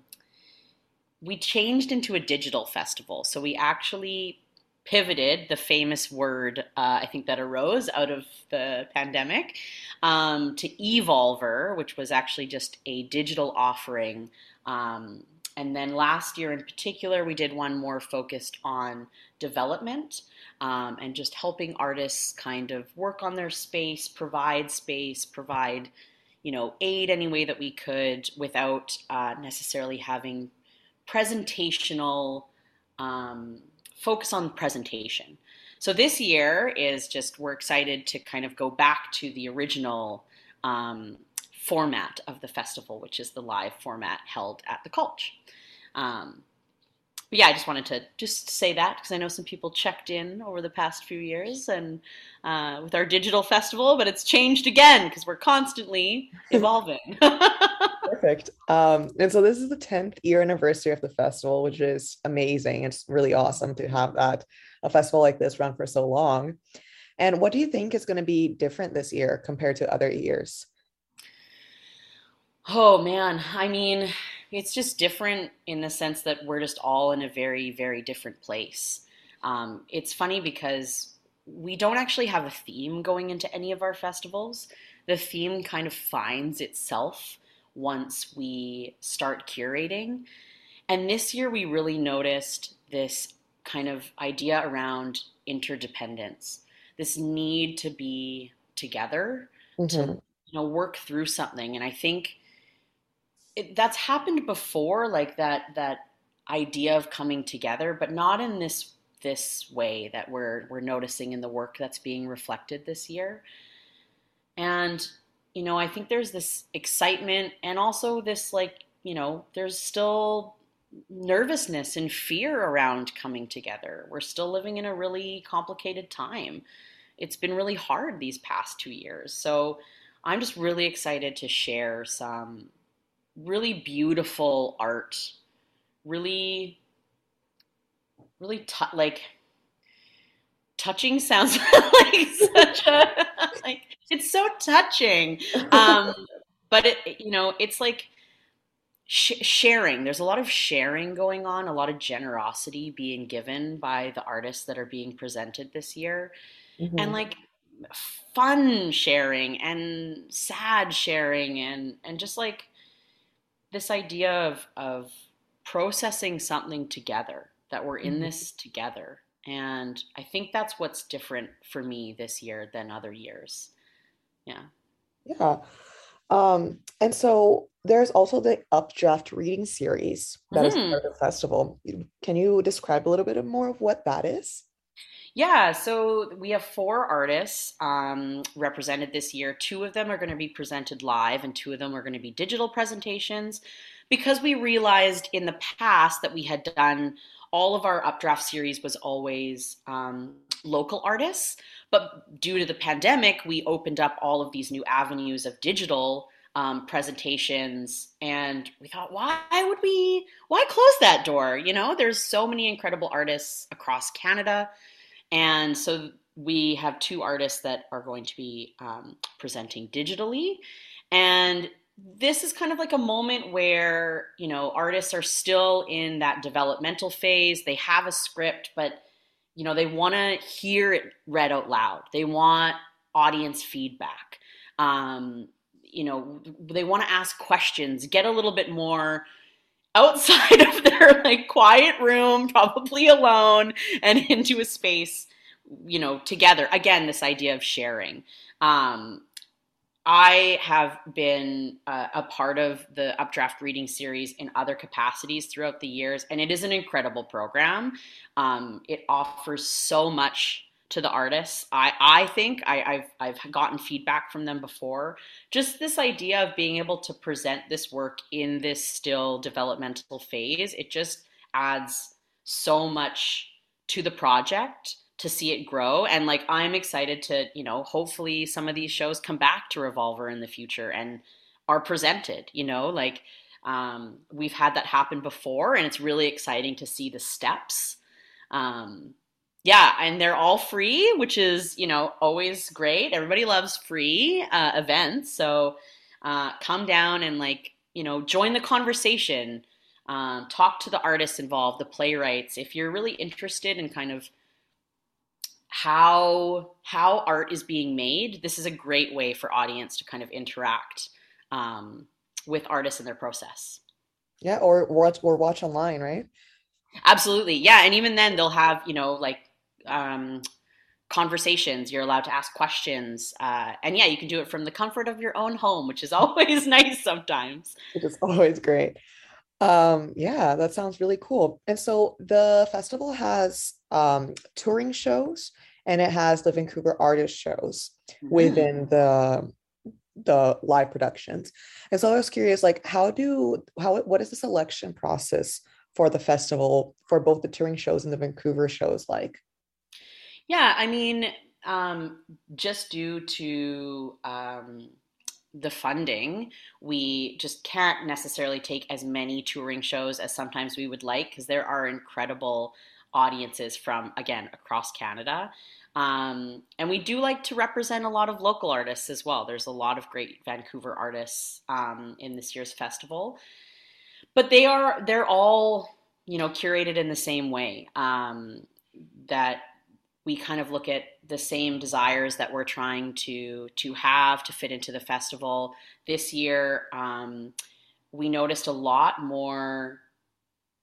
we changed into a digital festival. So we actually pivoted the famous word uh, I think that arose out of the pandemic um, to Evolver, which was actually just a digital offering. Um, and then last year in particular, we did one more focused on development um, and just helping artists kind of work on their space, provide space, provide you know aid any way that we could without uh, necessarily having presentational um, focus on presentation. So this year is just we're excited to kind of go back to the original um, format of the festival, which is the live format held at the Cultch. Um, but yeah, I just wanted to just say that because I know some people checked in over the past few years and uh, with our digital festival, but it's changed again because we're constantly [LAUGHS] evolving. [LAUGHS] Perfect. Um, and so this is the 10th year anniversary of the festival, which is amazing. It's really awesome to have that a festival like this run for so long. And what do you think is going to be different this year compared to other years? Oh man, I mean, it's just different in the sense that we're just all in a very, very different place. Um, it's funny because we don't actually have a theme going into any of our festivals. The theme kind of finds itself once we start curating. And this year we really noticed this kind of idea around interdependence, this need to be together, mm-hmm. to you know work through something. And I think it, that's happened before, like that that idea of coming together, but not in this this way that we're we're noticing in the work that's being reflected this year. And you know, I think there's this excitement and also this like, you know, there's still nervousness and fear around coming together. We're still living in a really complicated time. It's been really hard these past 2 years. So, I'm just really excited to share some really beautiful art. Really really t- like touching sounds [LAUGHS] like such a like it's so touching um but it you know it's like sh- sharing there's a lot of sharing going on a lot of generosity being given by the artists that are being presented this year mm-hmm. and like fun sharing and sad sharing and and just like this idea of of processing something together that we're in Mhm. this together. And I think that's what's different for me this year than other years. Yeah. Yeah. Um, and so there's also the Updraft reading series that is Mhm. part of the festival. Can you describe a little bit more of what that is? Yeah, so we have four artists um, represented this year. Two of them are going to be presented live, and two of them are going to be digital presentations because we realized in the past that we had done all of our updraft series was always um, local artists. But due to the pandemic, we opened up all of these new avenues of digital um, presentations, and we thought, why would we? Why close that door? You know, there's so many incredible artists across Canada. And so we have two artists that are going to be um, presenting digitally. And this is kind of like a moment where, you know, artists are still in that developmental phase. They have a script, but, you know, they want to hear it read out loud. They want audience feedback. Um, you know, they want to ask questions, get a little bit more outside [LAUGHS] of their like quiet room, probably alone, and [LAUGHS] into a space, you know, together. Again, this idea of sharing. Um, I have been uh, a part of the Updraft reading series in other capacities throughout the years, and it is an incredible program. Um, it offers so much to the artists. I, I think I, I've, I've gotten feedback from them before. Just this idea of being able to present this work in this still developmental phase, it just adds so much to the project to see it grow. And like, I'm excited to, you know, hopefully some of these shows come back to Revolver in the future and are presented, you know, like, um, we've had that happen before and it's really exciting to see the steps. Um, yeah, and they're all free, which is, you know, always great. Everybody loves free uh, events. So uh, come down and, like, you know, join the conversation. Um, talk to the artists involved, the playwrights. If you're really interested in kind of how how art is being made, this is a great way for audience to kind of interact um, with artists in their process. Yeah, or watch or watch online, right? Absolutely. Yeah. And even then they'll have, you know, like um, conversations. You're allowed to ask questions. Uh, and yeah, you can do it from the comfort of your own home, which is [LAUGHS] always nice sometimes. Which is always great. Um, yeah, that sounds really cool. And so the festival has um touring shows and it has the Vancouver artist shows within the the live productions. And so I was curious, like, how do how what is the selection process for the festival for both the touring shows and the Vancouver shows like? Yeah. I mean, um, just due to um, the funding, we just can't necessarily take as many touring shows as sometimes we would like because there are incredible audiences from, again, across Canada. Um, and we do like to represent a lot of local artists as well. There's a lot of great Vancouver artists um, in this year's festival, but they are they're all you know curated in the same way. Um, that we kind of look at the same desires that we're trying to to have to fit into the festival this year. Um, we noticed a lot more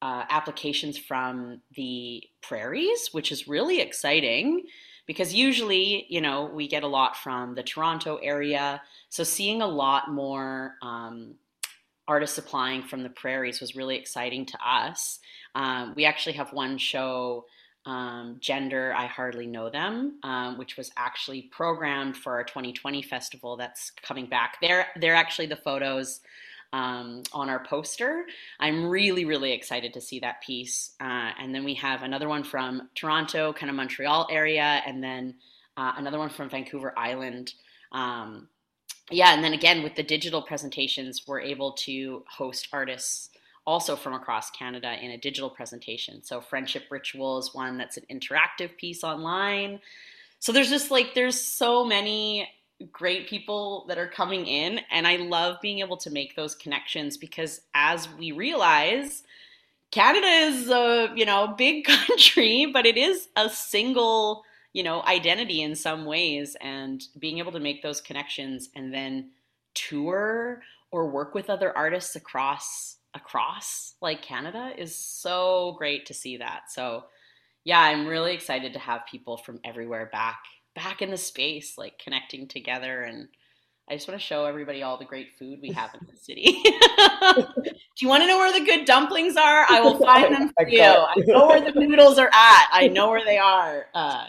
uh, applications from the prairies, which is really exciting because usually, you know, we get a lot from the Toronto area. So seeing a lot more um, artists applying from the prairies was really exciting to us. Um, we actually have one show, um, Gender, I Hardly Know Them, um, which was actually programmed for our 2020 festival that's coming back. They're, they're actually the photos um, on our poster. I'm really, really excited to see that piece. Uh, and then we have another one from Toronto, kind of Montreal area, and then uh, another one from Vancouver Island. Um, yeah, and then again with the digital presentations, we're able to host artists also from across Canada in a digital presentation. So Friendship Ritual is one that's an interactive piece online. So there's just like there's so many great people that are coming in and I love being able to make those connections because as we realize Canada is a, you know, [LAUGHS] big country, but it is a single, you know, identity in some ways and being able to make those connections and then tour or work with other artists across across like Canada is so great to see that. So yeah, I'm really excited to have people from everywhere back back in the space, like connecting together and I just want to show everybody all the great food we have in the [LAUGHS] city. [LAUGHS] Do you want to know where the good dumplings are? I will find them [LAUGHS] for you. I know where the noodles are at. I know where they are. Uh,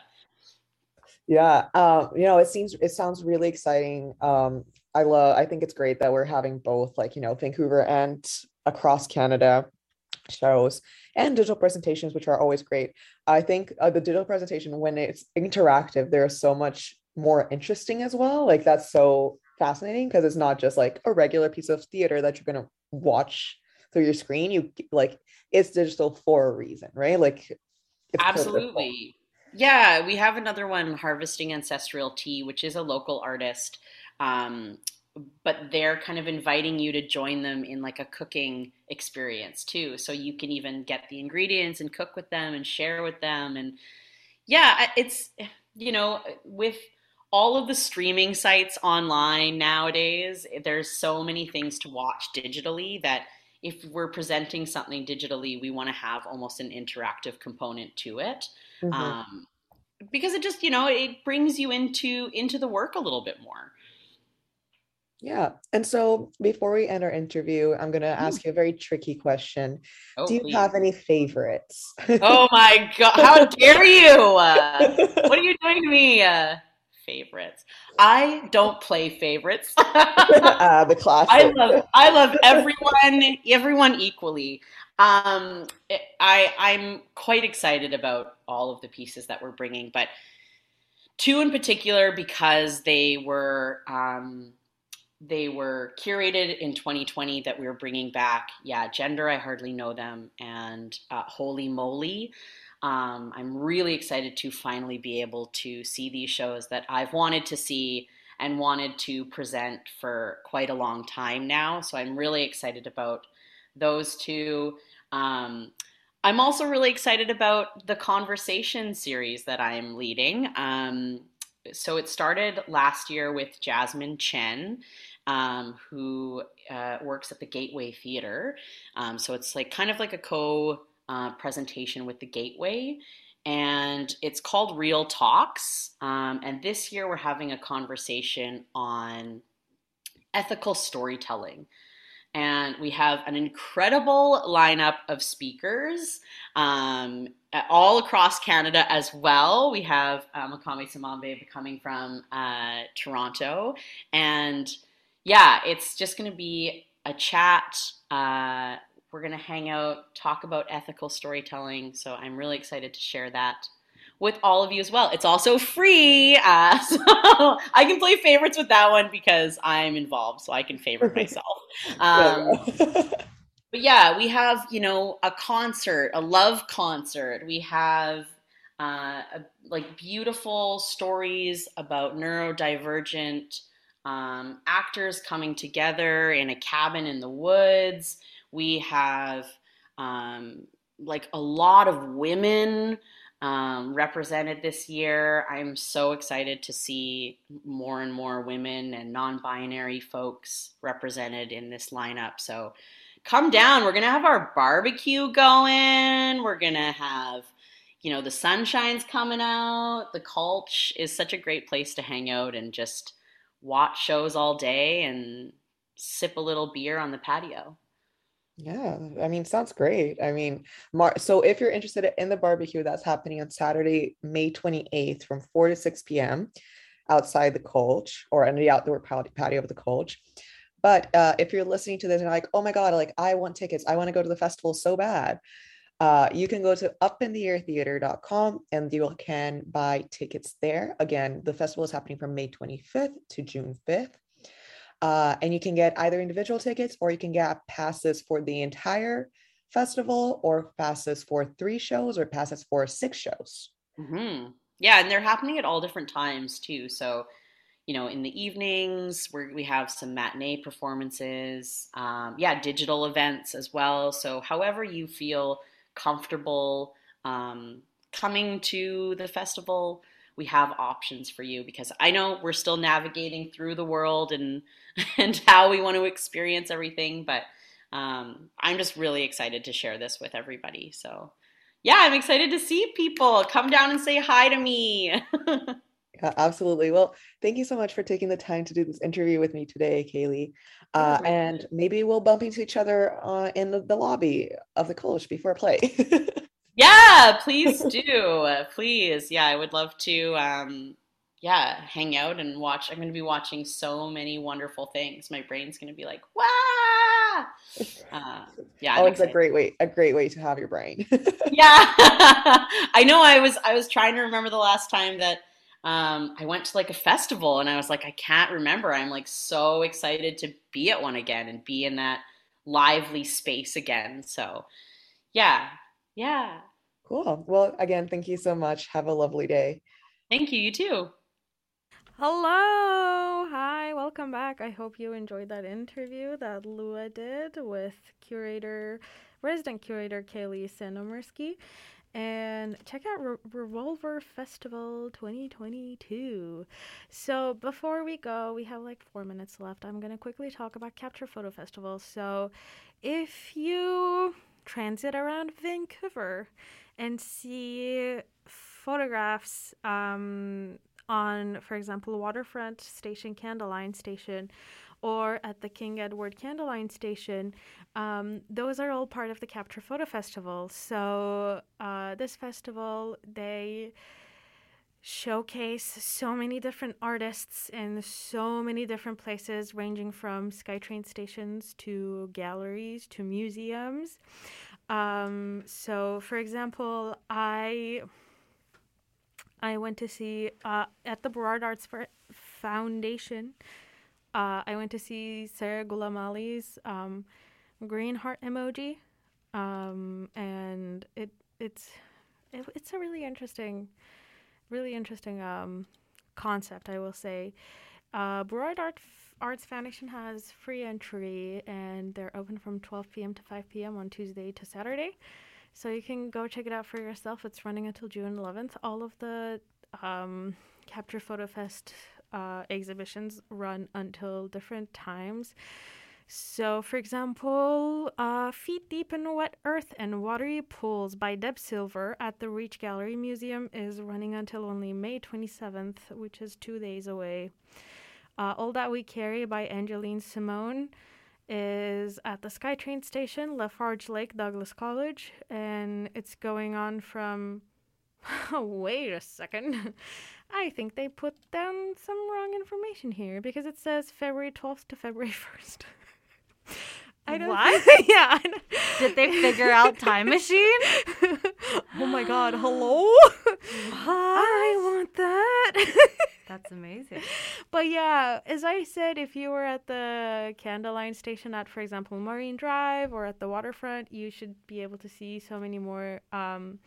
Yeah, um, you know, it seems it sounds really exciting. Um, I love, I think it's great that we're having both, like, you know, Vancouver and across Canada shows and digital presentations, which are always great. I think uh, the digital presentation, when it's interactive, there's so much more interesting as well. Like, that's so fascinating because it's not just like a regular piece of theater that you're going to watch through your screen. You like, it's digital for a reason, right? Like, it's purposeful. absolutely. Yeah, we have another one, Harvesting Ancestral Tea, which is a local artist. Um, but they're kind of inviting you to join them in like a cooking experience too. So you can even get the ingredients and cook with them and share with them. And yeah, it's, you know, with all of the streaming sites online nowadays, there's so many things to watch digitally that if we're presenting something digitally, we want to have almost an interactive component to it. Mhm. Um, because it just, you know, it brings you into into the work a little bit more. Yeah. And so before we end our interview, I'm going to ask you a very tricky question. Oh, Do you please. have any favorites? Oh my god! How [LAUGHS] dare you? Uh, what are you doing to me? Uh, favorites. I don't play favorites. [LAUGHS] uh, the classic. I love I love [LAUGHS] everyone everyone equally. Um, I I'm quite excited about all of the pieces that we're bringing, but two in particular because they were um, they were curated in 2020 that we were bringing back. Yeah, gender I hardly know them and uh, holy moly. Um, I'm really excited to finally be able to see these shows that I've wanted to see and wanted to present for quite a long time now. So I'm really excited about those two. Um, I'm also really excited about the conversation series that I'm leading. Um, so it started last year with Jasmine Chen, um, who uh, works at the Gateway Theater. Um, so it's like kind of like a co uh, presentation with the Gateway. And it's called Real Talks. Um, and this year we're having a conversation on ethical storytelling. And we have an incredible lineup of speakers um, all across Canada as well. We have uh, Makame Samambe coming from uh, Toronto. And yeah, it's just going to be a chat. Uh, we're going to hang out, talk about ethical storytelling. So I'm really excited to share that with all of you as well. It's also free. Uh, [LAUGHS] so I can play favorites with that one because I'm involved, so I can favorite [LAUGHS] myself. Um, but yeah, we have, you know, a concert, a love concert. We have uh, a, like beautiful stories about neurodivergent um, actors coming together in a cabin in the woods. We have um, like a lot of women um, represented this year. I'm so excited to see more and more women and non binary folks represented in this lineup. So come down. We're going to have our barbecue going. We're going to have, you know, the sunshine's coming out. The Cultch is such a great place to hang out and just watch shows all day and sip a little beer on the patio. Yeah, I mean, sounds great. I mean, Mar so if you're interested in the barbecue, that's happening on Saturday, May 28th from 4 to 6 p.m. outside the Cultch or in the outdoor patio of the Cultch. But uh, if you're listening to this and like, oh my God, like I want tickets, I want to go to the festival so bad, uh, you can go to upintheairtheater.com and you can buy tickets there. Again, the festival is happening from May 25th to June 5th. Uh, and you can get either individual tickets or you can get passes for the entire festival or passes for three shows or passes for six shows. hmm Yeah, and they're happening at all different times too. So, you know, in the evenings, where we have some matinee performances. Um, yeah, digital events as well. So, however you feel comfortable um, coming to the festival, we have options for you because I know we're still navigating through the world and [LAUGHS] and how we want to experience everything, but um, I'm just really excited to share this with everybody. So, yeah, I'm excited to see people come down and say hi to me. [LAUGHS] Yeah, absolutely. Well, thank you so much for taking the time to do this interview with me today, Kayleigh. Uh, and maybe we'll bump into each other uh, in the, the lobby of the Cultch before play. [LAUGHS] yeah, please do. Please. Yeah, I would love to. Um, yeah, hang out and watch. I'm going to be watching so many wonderful things. My brain's going to be like, wow. Uh, yeah, oh, it's a great way, a great way to have your brain. [LAUGHS] yeah [LAUGHS] i know i was i was trying to remember the last time that um, i went to like a festival and i was like i can't remember i'm like so excited to be at one again and be in that lively space again so yeah yeah cool. Well, again, thank you so much. Have a lovely day. thank you you too Hello, hi, welcome back. I hope you enjoyed that interview that Lua did with curator, resident curator Kayleigh Sandomirsky. And check out Re- Revolver Festival 2022. So, before we go, we have like four minutes left. I'm going to quickly talk about Capture Photo Festival. So, if you transit around Vancouver and see photographs um, on, for example, Waterfront Station, Canada Line Station, or at the King Edward Canada Line Station, um, those are all part of the Capture Photo Festival. So uh, this festival, they showcase so many different artists in so many different places, ranging from SkyTrain stations to galleries to museums. Um, so, for example, I I went to see uh, at the Burrard Arts Foundation. Uh, I went to see Sarah Gulamali's um, green heart emoji, um, and it it's it, it's a really interesting, really interesting um, concept. I will say, uh, Burrard Art Arts Foundation has free entry, and they're open from 12 p.m. to 5 p.m. on Tuesday to Saturday. So you can go check it out for yourself. It's running until June 11th. All of the um, Capture Photo Fest uh, exhibitions run until different times. So, for example, uh, Feet Deep in Wet Earth and Watery Pools by Deb Silver at the Reach Gallery Museum is running until only May 27th, which is two days away. Uh, All That We Carry by Angeline Simone is at the SkyTrain station, Lafarge Lake, Douglas College, and it's going on from. [LAUGHS] Wait a second. I think they put down some wrong information here because it says February 12th to February [LAUGHS] 1st. I don't What? [LAUGHS] yeah. I Did they figure out Time Machine? oh my god, hello? I want that. That's amazing. But yeah, as I said, if you were at the Canada Line station at, for example, Marine Drive or at the waterfront, you should be able to see so many more um,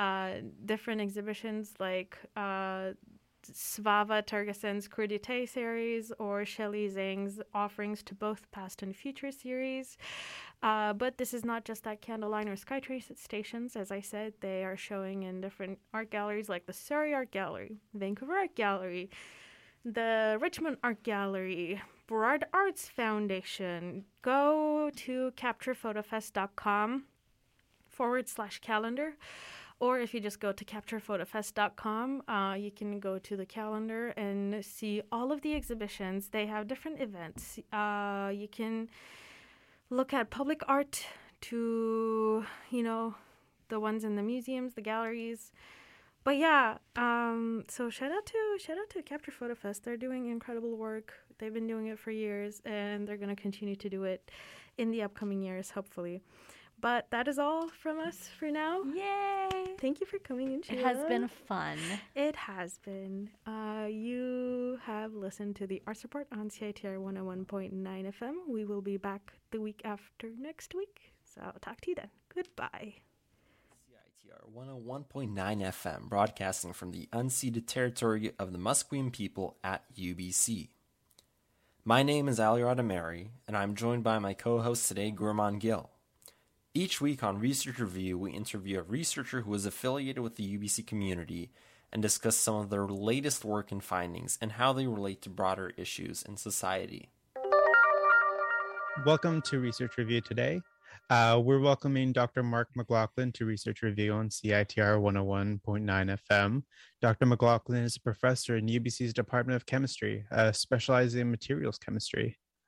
uh, different exhibitions like uh, Svava Tergesen's Crudité series or Shelley Zhang's offerings to both past and future series. Uh, but this is not just at Canada Line or SkyTrain stations. As I said, they are showing in different art galleries like the Surrey Art Gallery, Vancouver Art Gallery, the Richmond Art Gallery, Burrard Arts Foundation. Go to capturephotofest.com forward slash calendar. Or if you just go to capturephotofest.com, uh, you can go to the calendar and see all of the exhibitions. They have different events. Uh, you can look at public art to, you know, the ones in the museums, the galleries. But yeah, um, so shout out to shout out to Capture Photo Fest. They're doing incredible work. They've been doing it for years, and they're gonna continue to do it in the upcoming years, hopefully. But that is all from us for now. Yay! Thank you for coming in. It has been fun. It has been. Uh, you have listened to the Arts Report on CITR 101.9 FM. We will be back the week after next week. So I'll talk to you then. Goodbye. CITR 101.9 FM, broadcasting from the unceded territory of the Musqueam people at UBC. My name is Ali Radamari, and I'm joined by my co host today, Gurman Gill. Each week on Research Review, we interview a researcher who is affiliated with the UBC community and discuss some of their latest work and findings and how they relate to broader issues in society. Welcome to Research Review today. Uh, we're welcoming Dr. Mark MacLachlan to Research Review on CITR 101.9 FM. Dr. MacLachlan is a professor in UBC's Department of Chemistry, uh, specializing in materials chemistry.